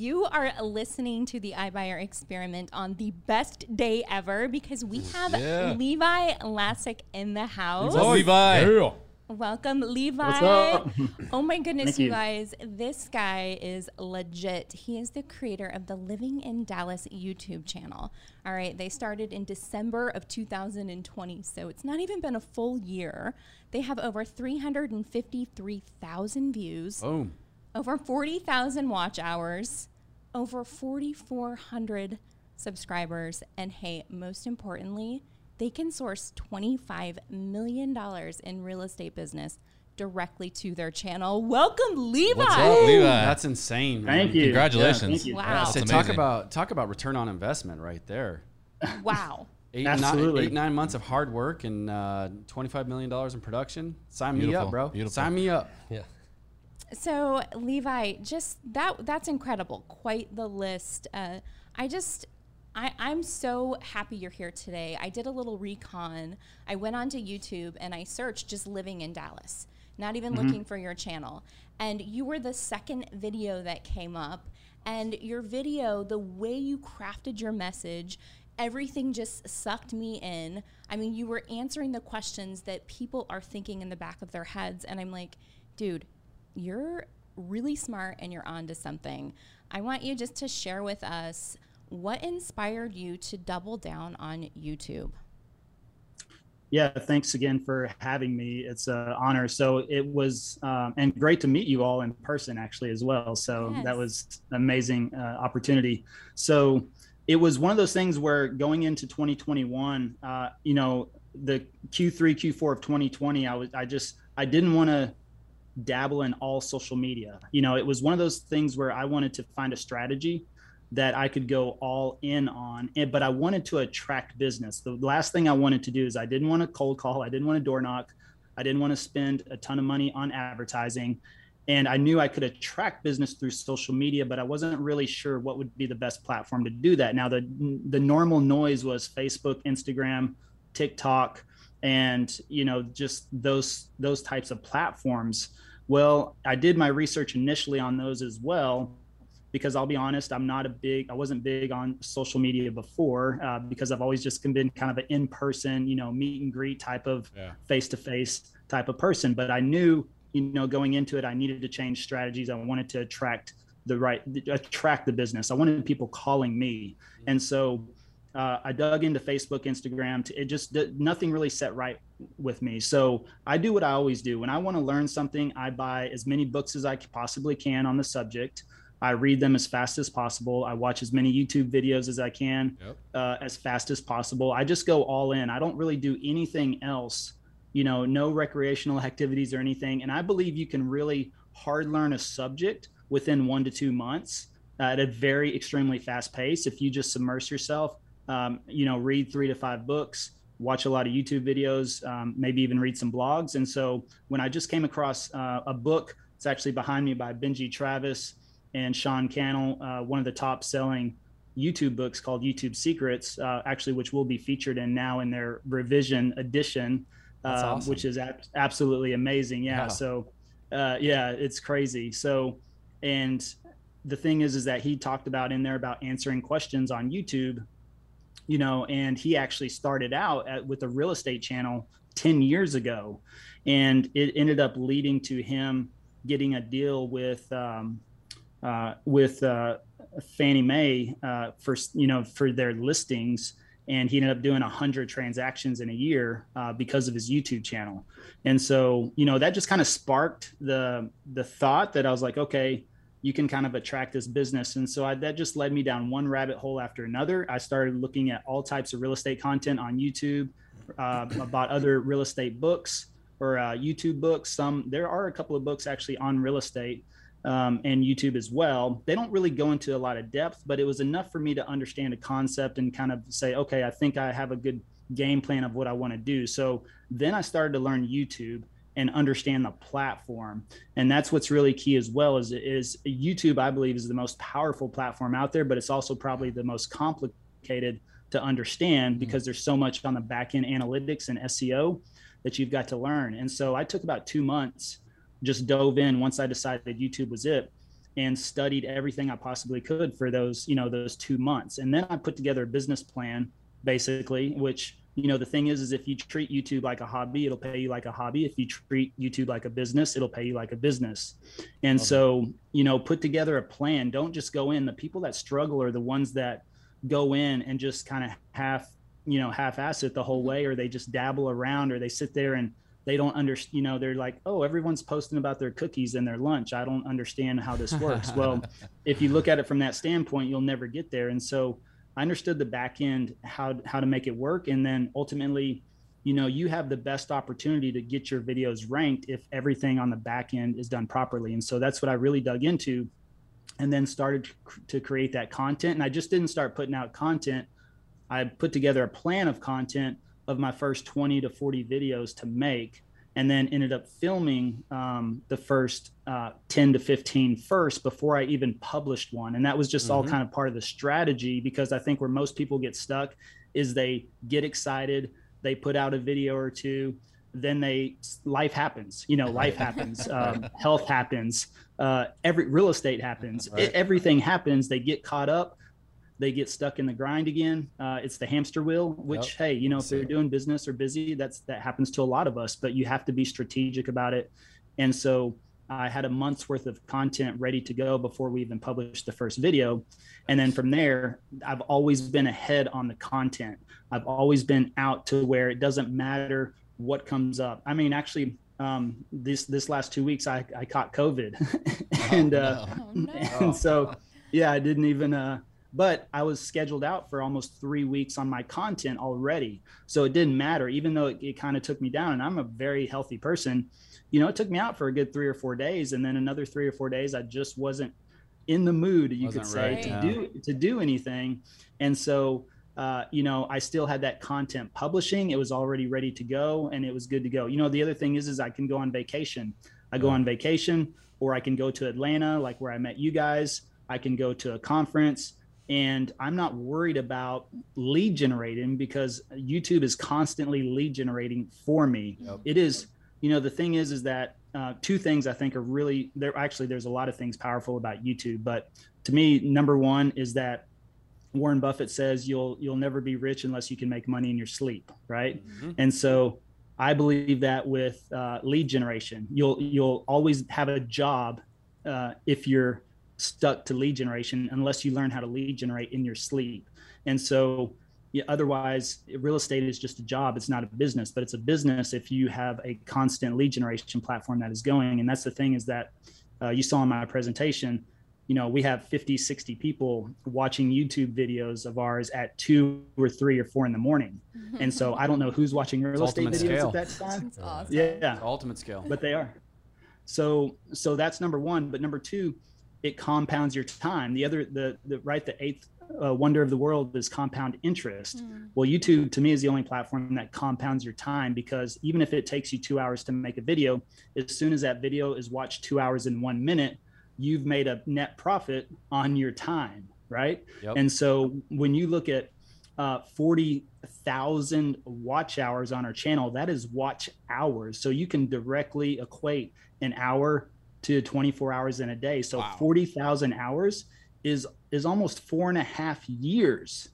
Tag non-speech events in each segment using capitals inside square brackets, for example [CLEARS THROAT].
You are listening to the iBuyer experiment on the best day ever because we mm, have Yeah. Levi Lascsak in the house. Oh, Levi. Yeah. Welcome, Levi. What's up? [LAUGHS] Oh my goodness, you. you. guys. This guy is legit. He is the creator of the Living in Dallas YouTube channel. All right, they started in December of 2020, so it's not even been a full year. They have over 353,000 views, Boom. over 40,000 watch hours, over 4,400 subscribers, and hey, most importantly, they can source $25 million in real estate business directly to their channel. Welcome, Levi. What's up, Levi? That's insane. man. Thank you. Congratulations. Yeah, thank you. Wow. Yeah, Say, talk about talk about return on investment right there. [LAUGHS] Wow. Eight, nine, Absolutely. eight nine months of hard work and uh, twenty five million dollars in production. Sign me up, bro. beautiful. Sign me up. Yeah. So, Levi, just that that's incredible. Quite the list. Uh, I just I, I'm so happy you're here today. I did a little recon. I went onto YouTube and I searched just living in Dallas, not even looking for your channel. And you were the second video that came up. And your video, the way you crafted your message, everything just sucked me in. I mean, you were answering the questions that people are thinking in the back of their heads. And I'm like, dude, you're really smart and you're onto something. I want you just to share with us what inspired you to double down on YouTube. Yeah, thanks again for having me. It's an honor. So it was, um, and great to meet you all in person actually as well. So Yes. that was an amazing uh, opportunity. So it was one of those things where going into 2021, uh, you know, the Q3, Q4 of 2020, I was, I just, I didn't want to dabble in all social media. You know, it was one of those things where I wanted to find a strategy that I could go all in on, eh, but I wanted to attract business. The last thing I wanted to do is I didn't want to cold call, I didn't want to door knock, I didn't want to spend a ton of money on advertising. And I knew I could attract business through social media, but I wasn't really sure what would be the best platform to do that. Now, the the normal noise was Facebook, Instagram, TikTok, and you know just those those types of platforms. Well, I did my research initially on those as well, because I'll be honest, I'm not a big, I wasn't big on social media before uh, because I've always just been kind of an in person, you know, meet and greet type of face to face type of person. But I knew, you know, going into it, I needed to change strategies. I wanted to attract the right, attract the business. I wanted people calling me. And so uh, I dug into Facebook, Instagram. It just nothing really set right with me. So I do what I always do. When I want to learn something, I buy as many books as I possibly can on the subject. I read them as fast as possible. I watch as many YouTube videos as I can Yep. uh, as fast as possible. I just go all in. I don't really do anything else, you know, no recreational [LAUGHS] activities or anything. And I believe you can really hard learn a subject within one to two months uh, at a very extremely fast pace if you just submerge yourself. Um, you know, read three to five books, watch a lot of YouTube videos, um, maybe even read some blogs. And so when I just came across uh, a book, it's actually behind me by Benji Travis and Sean Cannell, uh, one of the top selling YouTube books called YouTube Secrets, uh, actually, which will be featured in now in their revision edition, uh, awesome. which is ab- absolutely amazing. Yeah. Yeah. So, uh, yeah, it's crazy. So, and the thing is, is that he talked about in there about answering questions on YouTube, you know, and he actually started out at, with a real estate channel 10 years ago. And it ended up leading to him getting a deal with, um, uh, with uh, Fannie Mae uh, for you know for their listings, and he ended up doing hundred transactions in a year uh, because of his YouTube channel. And so you know that just kind of sparked the the thought that I was like, okay, you can kind of attract this business. And so I, that just led me down one rabbit hole after another. I started looking at all types of real estate content on YouTube, uh, about other real estate books or uh, YouTube books. Some there are a couple of books actually on real estate um, and YouTube as well. They don't really go into a lot of depth, but it was enough for me to understand a concept and kind of say, okay, I think I have a good game plan of what I want to do. So then I started to learn YouTube and understand the platform, and that's what's really key as well. Is is YouTube? I believe is the most powerful platform out there, but it's also probably the most complicated to understand mm-hmm. because there's so much on the back end analytics and SEO that you've got to learn. And so I took about two months just dove in once I decided YouTube was it. and studied everything I possibly could for those, you know, those two months. And then I put together a business plan, basically, which you know the thing is is if you treat youtube like a hobby it'll pay you like a hobby. If you treat youtube like a business it'll pay you like a business. And okay. so you know put together a plan. Don't just go in. The people that struggle are the ones that go in and just kind of half you know half ass it the whole way or they just dabble around or they sit there and they don't understand you know they're like oh everyone's posting about their cookies and their lunch. I don't understand how this works. Well [LAUGHS] if you look at it from that standpoint you'll never get there. And so I understood the back end how how to make it work, and then ultimately, you know, you have the best opportunity to get your videos ranked if everything on the back end is done properly. And so that's what I really dug into, and then started to create that content. And I just didn't start putting out content. I put together a plan of content of my first 20 to 40 videos to make and then ended up filming um, the first uh, 10 to 15 first before I even published one. And that was just mm-hmm. all kind of part of the strategy because I think where most people get stuck is they get excited, they put out a video or two, then they life happens you know life [LAUGHS] happens um, health happens uh, every real estate happens right. it, everything happens they get caught up they get stuck in the grind again. Uh, it's the hamster wheel, which yep. hey, you know, if they're doing business or busy, that's that happens to a lot of us. But you have to be strategic about it. And so I had a month's worth of content ready to go before we even published the first video. And then from there, I've always been ahead on the content. I've always been out to where it doesn't matter what comes up. I mean, actually, um, this this last two weeks, I, I caught COVID, [LAUGHS] and uh, oh, no. [LAUGHS] and so yeah, I didn't even uh, but I was scheduled out for almost three weeks on my content already. So it didn't matter, even though it, it kind of took me down. And I'm a very healthy person. You know, it took me out for a good three or four days. And then another three or four days, I just wasn't in the mood, you wasn't could say, right, to yeah. do to do anything. And so uh, you know, I still had that content publishing. It was already ready to go and it was good to go. You know, the other thing is, is I can go on vacation. I go on vacation or I can go to Atlanta, like where I met you guys. I can go to a conference and I'm not worried about lead generating because YouTube is constantly lead generating for me. Yep. It is, you know, the thing is, is that uh, two things I think are really there. Actually, there's a lot of things powerful about YouTube, but to me, number one is that Warren Buffett says you'll you'll never be rich unless you can make money in your sleep, right? Mm-hmm. And so I believe that with uh, lead generation, you'll you'll always have a job uh, if you're stuck to lead generation unless you learn how to lead generate in your sleep. And so, yeah, otherwise, real estate is just a job. It's not a business, but it's a business if you have a constant lead generation platform that is going. And that's the thing is that uh, you saw in my presentation, you know, we have 50, 60 people watching YouTube videos of ours at two or three or four in the morning. [LAUGHS] And so I don't know who's watching real estate videos scale. at that [LAUGHS] time. Awesome. Yeah. ultimate scale. But they are. So, so that's number one. But number two, it compounds your time. The other, the, the right, the eighth uh, wonder of the world is compound interest. Mm. Well, YouTube to me is the only platform that compounds your time because even if it takes you two hours to make a video, as soon as that video is watched two hours in one minute, you've made a net profit on your time, right? Yep. And so when you look at uh, 40,000 watch hours on our channel, that is watch hours. So you can directly equate an hour to 24 hours in a day. So wow. 40,000 hours is is almost four and a half years.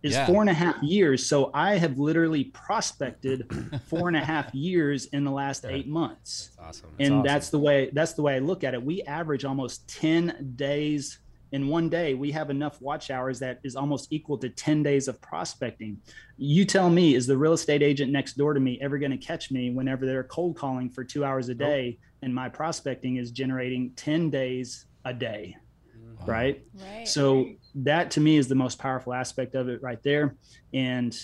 Is yeah. four and a half years. So I have literally prospected [LAUGHS] four and a half years in the last yeah. eight months. That's awesome. That's and awesome. that's the way that's the way I look at it. We average almost 10 days in one day we have enough watch hours that is almost equal to 10 days of prospecting you tell me is the real estate agent next door to me ever going to catch me whenever they're cold calling for two hours a day nope. and my prospecting is generating 10 days a day mm-hmm. right? right so that to me is the most powerful aspect of it right there and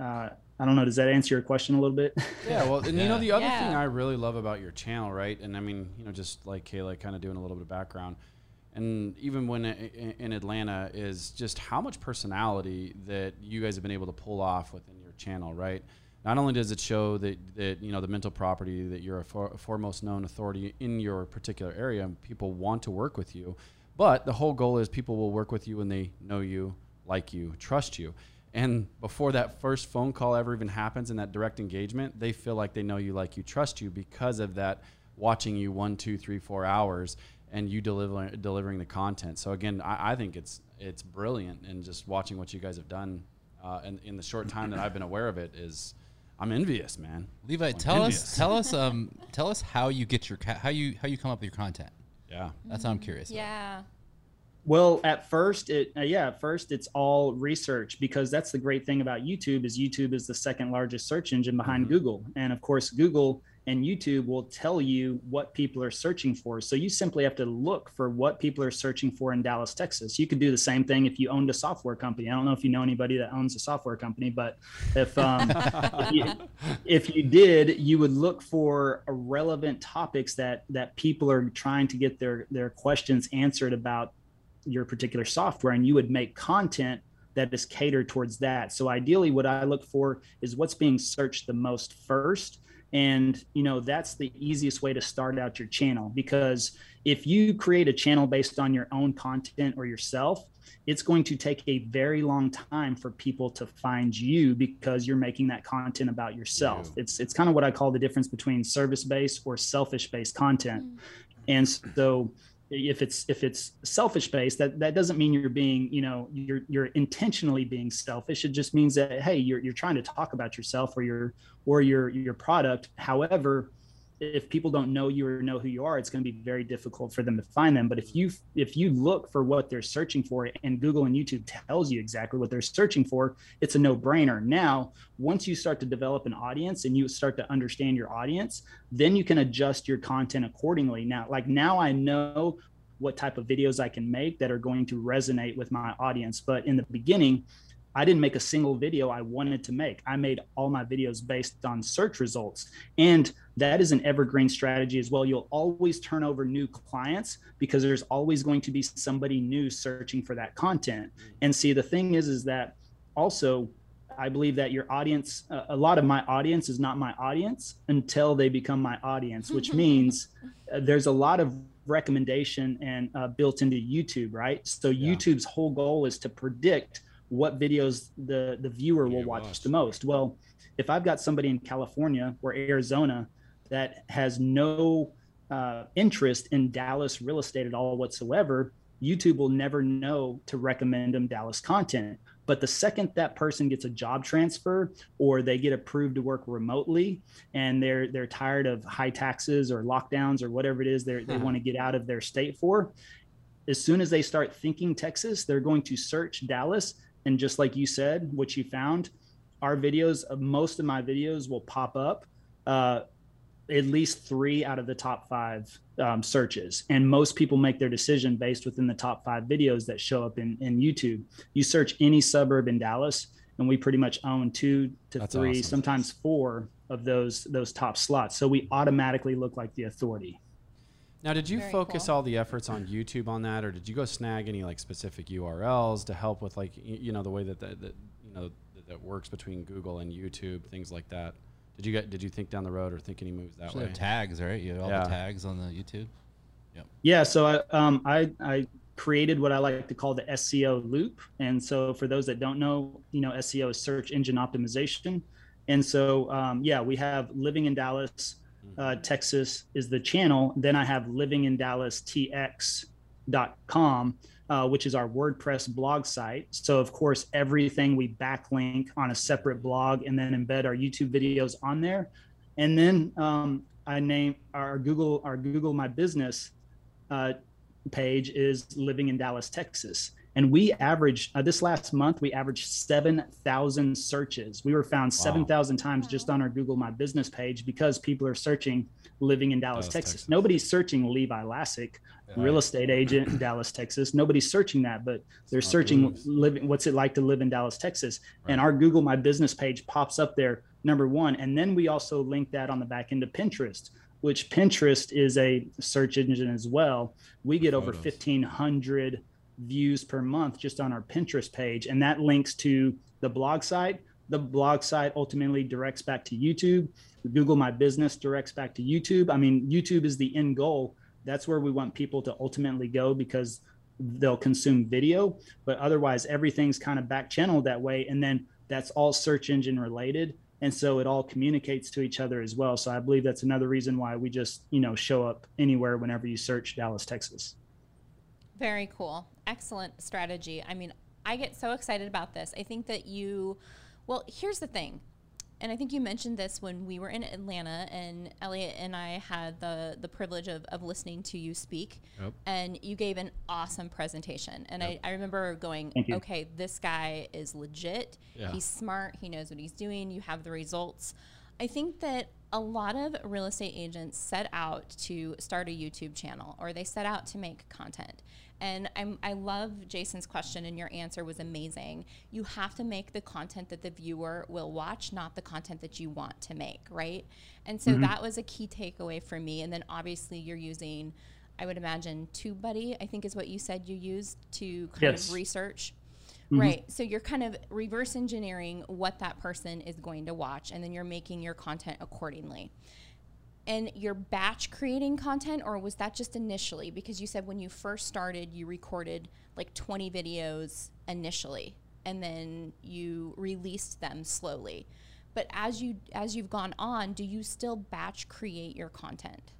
uh, I don't know. Does that answer your question a little bit? Yeah. Well, and yeah. you know, the [LAUGHS] other yeah. thing I really love about your channel, right? And I mean, you know, just like Kayla kind of doing a little bit of background, and even when in Atlanta is just how much personality that you guys have been able to pull off within your channel, right? Not only does it show that, that you know the mental property that you're a, for, a foremost known authority in your particular area, and people want to work with you, but the whole goal is people will work with you when they know you, like you, trust you. And before that first phone call ever even happens in that direct engagement, they feel like they know you, like you, trust you because of that watching you one, two, three, four hours and you deliver delivering the content. So again, I, I think it's it's brilliant, and just watching what you guys have done, uh, and in the short [LAUGHS] time that I've been aware of it is. I'm envious, man. Levi, I'm tell envious. us, tell us, [LAUGHS] um, tell us how you get your how you how you come up with your content. Yeah, that's what I'm curious. Yeah. Well, at first, it uh, yeah, at first it's all research because that's the great thing about YouTube is YouTube is the second largest search engine behind mm-hmm. Google, and of course, Google and YouTube will tell you what people are searching for. So you simply have to look for what people are searching for in Dallas, Texas. You could do the same thing if you owned a software company. I don't know if you know anybody that owns a software company, but if um, if, you, if you did, you would look for relevant topics that that people are trying to get their their questions answered about your particular software and you would make content that is catered towards that. So ideally what I look for is what's being searched the most first and you know that's the easiest way to start out your channel because if you create a channel based on your own content or yourself it's going to take a very long time for people to find you because you're making that content about yourself yeah. it's it's kind of what i call the difference between service based or selfish based content mm-hmm. and so if it's if it's selfish based that that doesn't mean you're being you know you're you're intentionally being selfish. It just means that hey you're you're trying to talk about yourself or your or your your product. However if people don't know you or know who you are it's going to be very difficult for them to find them but if you if you look for what they're searching for and google and youtube tells you exactly what they're searching for it's a no-brainer now once you start to develop an audience and you start to understand your audience then you can adjust your content accordingly now like now i know what type of videos i can make that are going to resonate with my audience but in the beginning I didn't make a single video I wanted to make. I made all my videos based on search results. And that is an evergreen strategy as well. You'll always turn over new clients because there's always going to be somebody new searching for that content. And see, the thing is, is that also, I believe that your audience, uh, a lot of my audience is not my audience until they become my audience, which [LAUGHS] means uh, there's a lot of recommendation and uh, built into YouTube, right? So yeah. YouTube's whole goal is to predict what videos the the viewer will watch, watch the most. Well, if I've got somebody in California or Arizona that has no uh, interest in Dallas real estate at all whatsoever, YouTube will never know to recommend them Dallas content. But the second that person gets a job transfer or they get approved to work remotely and they're they're tired of high taxes or lockdowns or whatever it is they they want to get out of their state for, as soon as they start thinking Texas, they're going to search Dallas and just like you said, what you found, our videos, most of my videos will pop up uh, at least three out of the top five um, searches. And most people make their decision based within the top five videos that show up in, in YouTube. You search any suburb in Dallas, and we pretty much own two to That's three, awesome. sometimes four of those those top slots. So we automatically look like the authority. Now, did you Very focus cool. all the efforts on YouTube on that, or did you go snag any like specific URLs to help with like you know the way that that, that you know that, that, works between Google and YouTube, things like that? Did you get did you think down the road or think any moves that way? Tags, right? You have all yeah. the tags on the YouTube. Yep. Yeah. So I um I I created what I like to call the SEO loop, and so for those that don't know, you know SEO is search engine optimization, and so um, yeah, we have living in Dallas uh, Texas is the channel. Then I have livingindallastx.com, uh, which is our WordPress blog site. So of course, everything we backlink on a separate blog and then embed our YouTube videos on there. And then um, I name our Google our Google My Business uh, page is Living in Dallas, Texas and we averaged uh, this last month we averaged 7000 searches we were found wow. 7000 times just on our google my business page because people are searching living in dallas, dallas texas. texas. nobody's searching levi lascsak yeah. Real estate agent in dallas texas nobody's searching that but they're searching living what's it like to live in dallas texas right. and our google my business page pops up there number one and then we also link that on the back end of pinterest which pinterest is a search engine as well we get over 1500 views per month just on our Pinterest page. And that links to the blog site. The blog site ultimately directs back to YouTube. Google My Business directs back to YouTube. I mean, YouTube is the end goal. That's where we want people to ultimately go because they'll consume video. But otherwise, everything's kind of back channeled that way. And then that's all search engine related. and so it all communicates to each other as well so i believe that's another reason why we just you know show up anywhere whenever you search dallas texas very cool excellent strategy i mean i get so excited about this i think that you well here's the thing and I think you mentioned this when we were in Atlanta, and Elliot and I had the the privilege of, of listening to you speak, yep. and you gave an awesome presentation. And yep. I, I remember going, okay, this guy is legit. Yeah. He's smart. He knows what he's doing. You have the results. I think that a lot of real estate agents set out to start a YouTube channel or they set out to make content. And I'm, I love Jason's question, and your answer was amazing. You have to make the content that the viewer will watch, not the content that you want to make, right? And so mm-hmm. that was a key takeaway for me. And then obviously, you're using, I would imagine, TubeBuddy, I think is what you said you used to kind yes. of research. Mm-hmm. Right. So you're kind of reverse engineering what that person is going to watch, and then you're making your content accordingly and you're batch creating content or was that just initially because you said when you first started you recorded like 20 videos initially and then you released them slowly but as you as you've gone on do you still batch create your content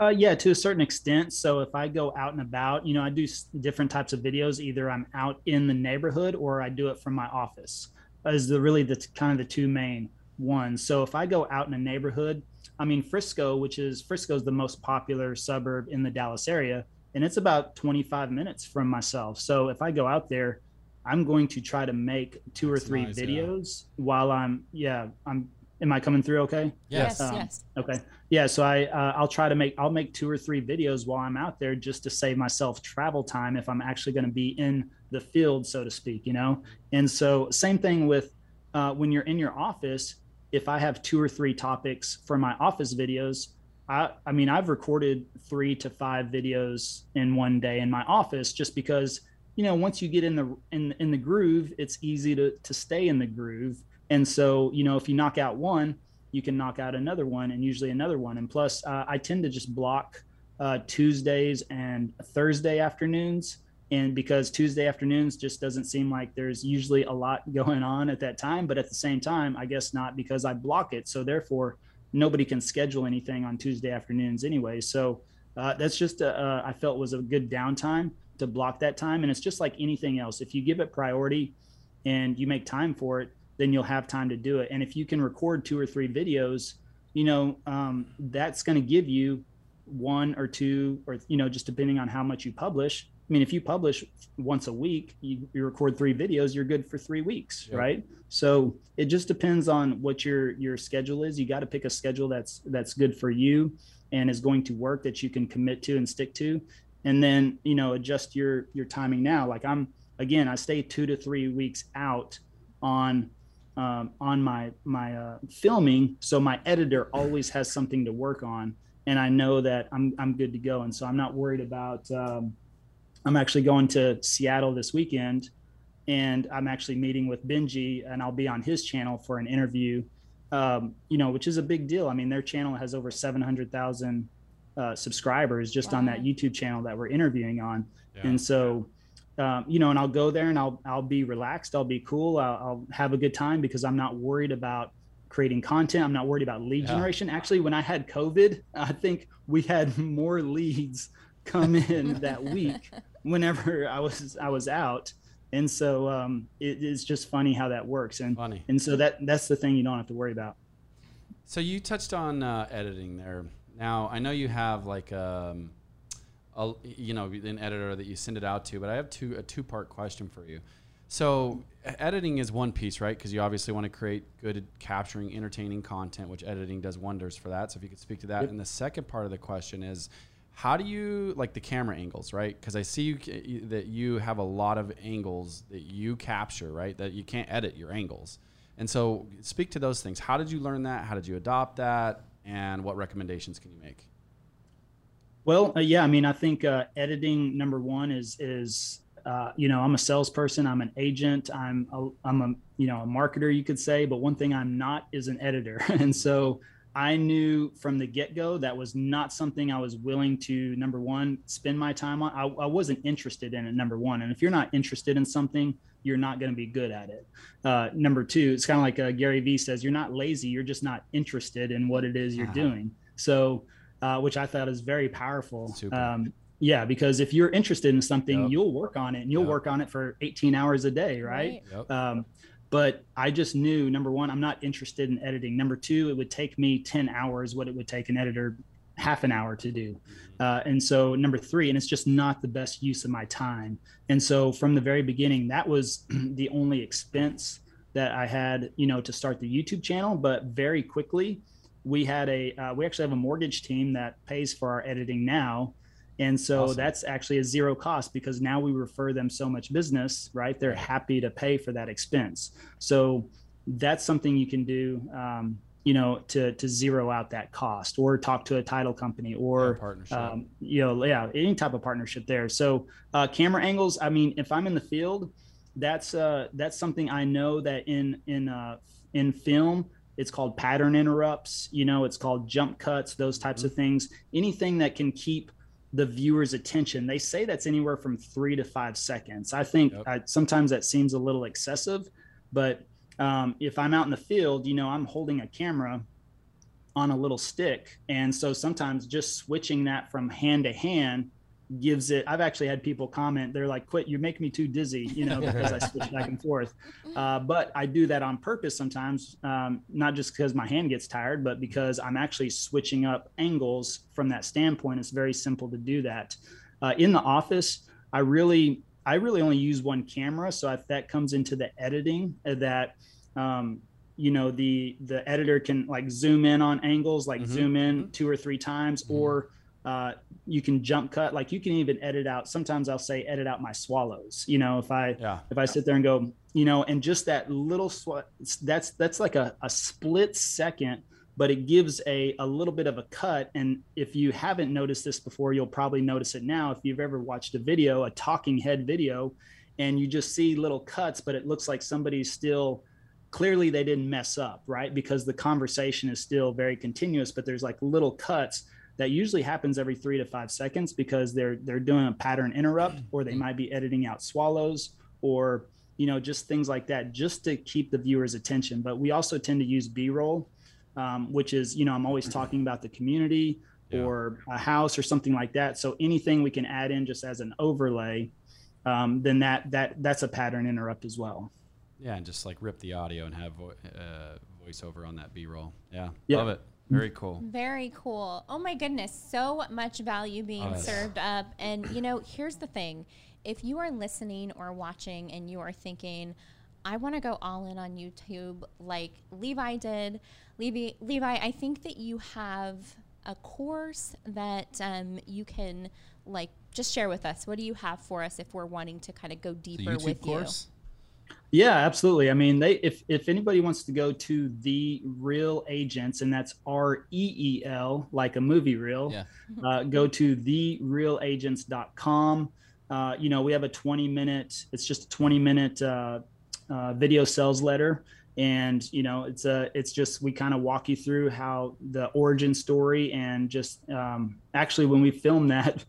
uh, yeah, to a certain extent. So if I go out and about, you know, I do different types of videos. Either I'm out in the neighborhood or I do it from my office. Is the really the kind of the two main ones. So if I go out in a neighborhood, I mean, Frisco, which is Frisco is the most popular suburb in the Dallas area, and it's about 25 minutes from myself. So if I go out there, I'm going to try to make two That's or three nice, videos yeah. while I'm, yeah, I'm, am I coming through okay? Yes, um, yes. Okay. Yeah. So I, uh, I'll try to make, I'll make two or three videos while I'm out there just to save myself travel time if I'm actually going to be in the field, so to speak, you know? And so same thing with, uh, when you're in your office, if I have two or three topics for my office videos, I, I mean, I've recorded three to five videos in one day in my office just because, you know, once you get in the in in the groove, it's easy to to stay in the groove. And so, you know, if you knock out one, you can knock out another one and usually another one. And plus, uh, I tend to just block uh, Tuesdays and Thursday afternoons and because Tuesday afternoons just doesn't seem like there's usually a lot [LAUGHS] going on at that time. But at the same time, I guess not because I block it. So therefore, nobody can schedule anything on Tuesday afternoons anyway. So uh, that's just I felt was a good downtime to block that time. And it's just like anything else. If you give it priority and you make time for it, then you'll have time to do it. And if you can record two or three videos, you know, um, that's going to give you one or two, or, you know, just depending on how much you publish, I mean, if you publish once a week, you, you record three videos, you're good for three weeks, yep. right? So it just depends on what your your schedule is. You got to pick a schedule that's that's good for you and is going to work that you can commit to and stick to, and then you know adjust your your timing now. Like I'm again, I stay two to three weeks out on um, on my my uh, filming, so my editor always has something to work on, and I know that I'm I'm good to go, and so I'm not worried about. Um, I'm actually going to Seattle this weekend, and I'm actually meeting with Benji, and I'll be on his channel for an interview. Um, you know, which is a big deal. I mean, their channel has over 700,000 uh, subscribers just wow. on that YouTube channel that we're interviewing on, yeah. and so. Um, you know, and I'll go there and I'll I'll be relaxed. I'll be cool. I'll, I'll, have a good time because I'm not worried about creating content. I'm not worried about lead yeah. generation. Actually, when I had COVID, I think we had [LAUGHS] more leads come in [LAUGHS] that week whenever I was I was out. And so um, it is just funny how that works, and funny. and so that that's the thing you don't have to worry about. So you touched on uh, editing there. Now I know you have like um, a you know an editor that you send it out to, but I have two a two part question for you. So editing is one piece, right? Because you obviously want to create good capturing, entertaining content, which editing does wonders for that. So if you could speak to that. Yep. And the second part of the question is how do you like the camera angles, right? Because I see you, that you have a lot of angles that you capture, right? That you can't edit your angles. And so, speak to those things. How did you learn that? How did you adopt that? And what recommendations can you make? Well, uh, yeah, I mean, I think uh, editing number one is is uh, you know I'm a salesperson, I'm an agent, I'm a, I'm a you know a marketer, you could say. But one thing I'm not is an editor, [LAUGHS] and so I knew from the get go that was not something I was willing to, number one, spend my time on. I, I, wasn't interested in it, number one. And if you're not interested in something, you're not going to be good at it. Uh, number two, it's kind of like uh, Gary Vee says, you're not lazy, you're just not interested in what it is you're uh-huh. doing. So, uh, which I thought is very powerful. Um, yeah, because if you're interested in something, yep. you'll work on it and you'll yep. work on it for 18 hours a day, right? right. Yep. Um, but I just knew number one, I'm not interested in editing. Number two, it would take me 10 hours what it would take an editor half an hour to do. Mm-hmm. Uh, and so number three, and it's just not the best use of my time. And so from the very beginning, that was [CLEARS THROAT] the only expense that I had, you know, to start the YouTube channel. But very quickly, we had a uh, we actually have a mortgage team that pays for our editing now and so awesome. that's actually a zero cost because now we refer them so much business, right? They're happy to pay for that expense. So that's something you can do, um, you know, to to zero out that cost, or talk to a title company, or partnership. Um, you know, yeah, any type of partnership there. So uh, camera angles. I mean, if I'm in the field, that's uh, that's something I know that in in uh, in film it's called pattern interrupts you know it's called jump cuts those types mm-hmm. of things anything that can keep the viewer's attention. They say that's anywhere from three to five seconds. I think yep. I, sometimes that seems a little excessive, but um, if I'm out in the field, you know, I'm holding a camera on a little stick. And so sometimes just switching that from hand to hand gives it i've actually had people comment they're like quit you make me too dizzy you know because i [LAUGHS] switch back and forth uh, but i do that on purpose sometimes um, not just because my hand gets tired but because i'm actually switching up angles from that standpoint it's very simple to do that uh, in the office i really i really only use one camera so if that comes into the editing uh, that um, you know the the editor can like zoom in on angles like mm-hmm. zoom in mm-hmm. two or three times mm-hmm. or uh, you can jump cut. Like you can even edit out sometimes i'll say edit out my swallows you know if i yeah. if i sit there and go you know and just that little sw- that's that's like a, a split second but it gives a, a little bit of a cut. And if you haven't noticed this before you'll probably notice it now. If you've ever watched a video a talking head video and you just see little cuts but it looks like somebody's still clearly they didn't mess up right? Because the conversation is still very continuous but there's like little cuts that usually happens every three to five seconds because they're they're doing a pattern interrupt mm-hmm. or they might be editing out swallows or you know just things like that just to keep the viewer's attention but we also tend to use b-roll um, which is you know i'm always talking about the community yeah. or a house or something like that so anything we can add in just as an overlay um, then that that that's a pattern interrupt as well yeah and just like rip the audio and have uh, voiceover on that b-roll yeah, yeah. love it very cool. Very cool. Oh my goodness, so much value being served up. And you know, here's the thing. If you are listening or watching and you are thinking, I want to go all in on YouTube like Levi did. Levi, Levi, I think that you have a course that um, you can like just share with us. What do you have for us if we're wanting to kind of go deeper with course? you? Yeah, absolutely. I mean, they if if anybody wants to go to the Real Agents, and that's R E E L, like a movie reel, yeah. uh, go to thereelagents.com. Uh, you know, we have a 20 minute. It's just a 20 minute uh, uh, video sales letter, and you know, it's a it's just we kind of walk you through how the origin story and just um, actually when we filmed that well,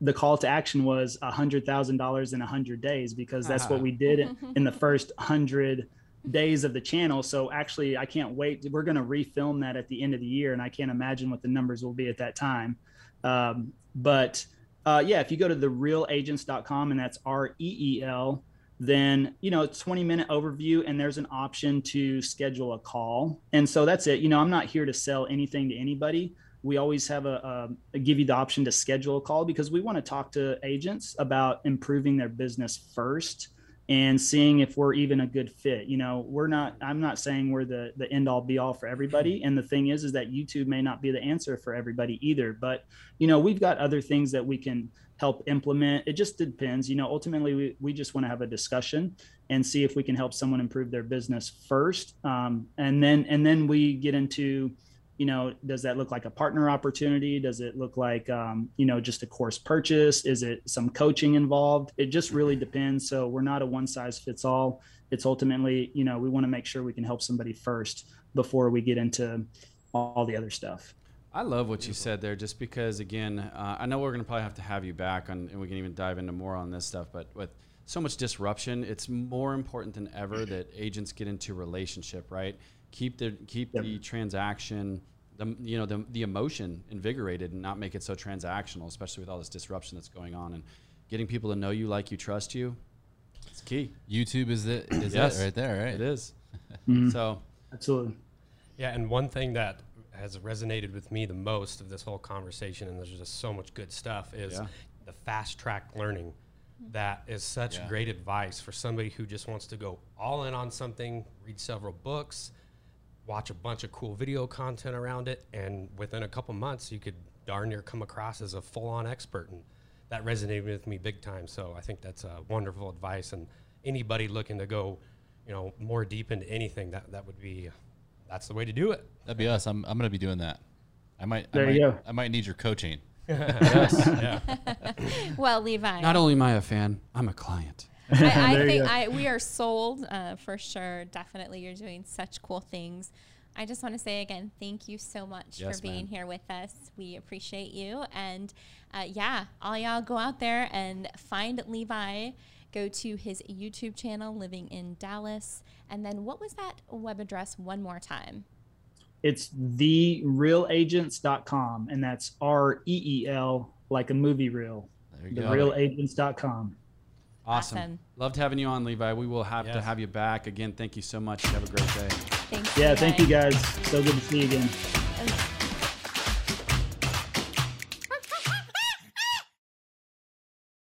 the call to action was a hundred thousand dollars in a hundred days because that's uh-huh. what we did in the [LAUGHS] first hundred days of the channel. So actually, I can't wait. We're going to refilm that at the end of the year, and I can't imagine what the numbers will be at that time. Um, but uh, yeah, if you go to the reelagents.com and that's R E E L, then you know 20 minute overview and there's an option to schedule a call and so that's it you know i'm not here to sell anything to anybody we always have a, a, give you the option to schedule a call because we want to talk to agents about improving their business first and seeing if we're even a good fit. You know we're not i'm not saying we're the the end all be all for everybody. And the thing is is that youtube may not be the answer for everybody either. But you know we've got other things that we can help implement. It just depends. You know ultimately we, we just want to have a discussion and see if we can help someone improve their business first. Um, and then and then we get into you know does that look like a partner opportunity does it look like um, you know just a course purchase is it some coaching involved it just really mm-hmm. depends so we're not a one size fits all it's ultimately you know we want to make sure we can help somebody first before we get into all the other stuff I love what you said there, just because again, uh, I know we're going to probably have to have you back on, and we can even dive into more on this stuff. But with so much disruption. It's more important than ever that agents get into relationship, right? Keep the keep yep. the transaction, the you know the the emotion invigorated, and not make it so transactional, especially with all this disruption that's going on and getting people to know you, like you, trust you. It's key. YouTube is it is yes, right there, right? It is. [LAUGHS] mm-hmm. So absolutely. Yeah, and one thing that has resonated with me the most of this whole conversation, and there's just so much good stuff, is yeah. the fast track learning. That is such yeah. great advice for somebody who just wants to go all in on something, read several books, watch a bunch of cool video content around it, and within a couple months, you could darn near come across as a full on expert. And that resonated with me big time. So I think that's a wonderful advice. And anybody looking to go, you know, more deep into anything, that, that would be that's the way to do it. That'd be us. I'm, I'm going to be doing that. I might. There I might, you go. I might need your coaching. [LAUGHS] [LAUGHS] yes. yeah. [LAUGHS] well, Levi. Not only am I a fan, I'm a client. [LAUGHS] I, I think I, we are sold uh, for sure. Definitely, you're doing such cool things. I just want to say again, thank you so much yes, for being man. here with us. We appreciate you. And uh, yeah, all y'all go out there and find Levi. Go to his YouTube channel, Living in Dallas. And then what was that web address one more time? It's thereelagents.com. And that's R E E L, like a movie reel. Thereelagents.com. Awesome. awesome. Loved having you on, Levi. We will have yes. to have you back again. Thank you so much. Have a great day. Thanks. Yeah, thank you guys. So good to see you again.